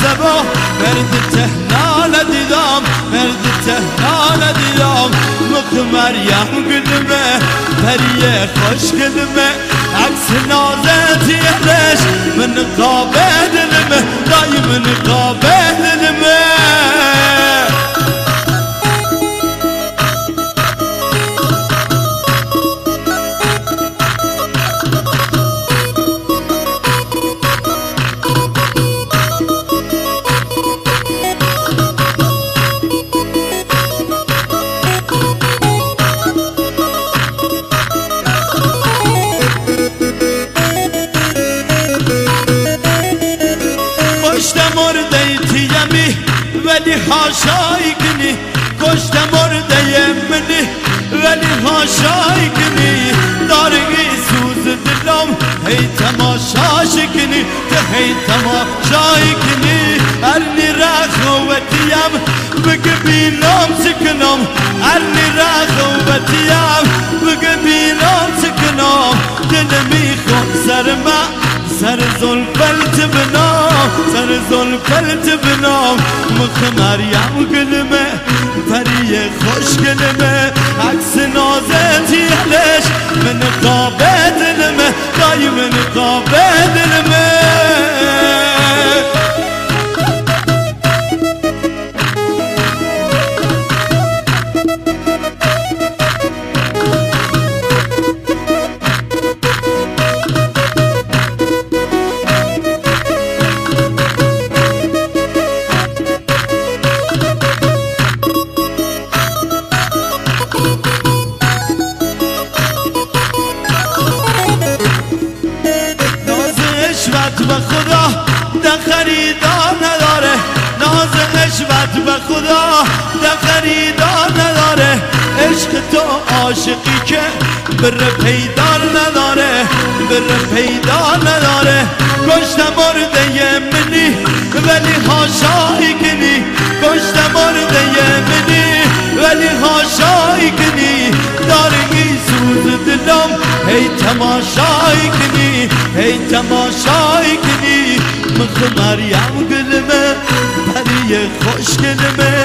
سبا مرد تهنا دیدم مرد تهنا دیدم مخ مریم گلمه پریه خوش گلمه عکس نازت یهلش من قابه دلمه دای من قابه ولی هاشای کنی کشت مرده منی. ولی هاشای کنی دارگی سوز دلم. هی تماشاش کنی که هی تماشای کنی هر رخوتیم بگه بینام سکنم هر رخوتیم بگه بینام سکنم دل می‌خوام سر من سر زلفت بنا سر زلفت بنا. مخ مریم گلمه پری خوش گلمه. عکس نازت یلش من قابه به خدا ده خریدار نداره. ناز عشقت به خدا ده خریدار نداره. عشق تو عاشقی که بر پیدار نداره بر پیدار نداره. گشت مرده منی ولی هاشایی کنی گشت مرده منی ولی هاشایی کنی دارگی سوز دلم هی تماشایی کنی هی تماشایی کنی مخ مریم گلمه پری خوش گلمه.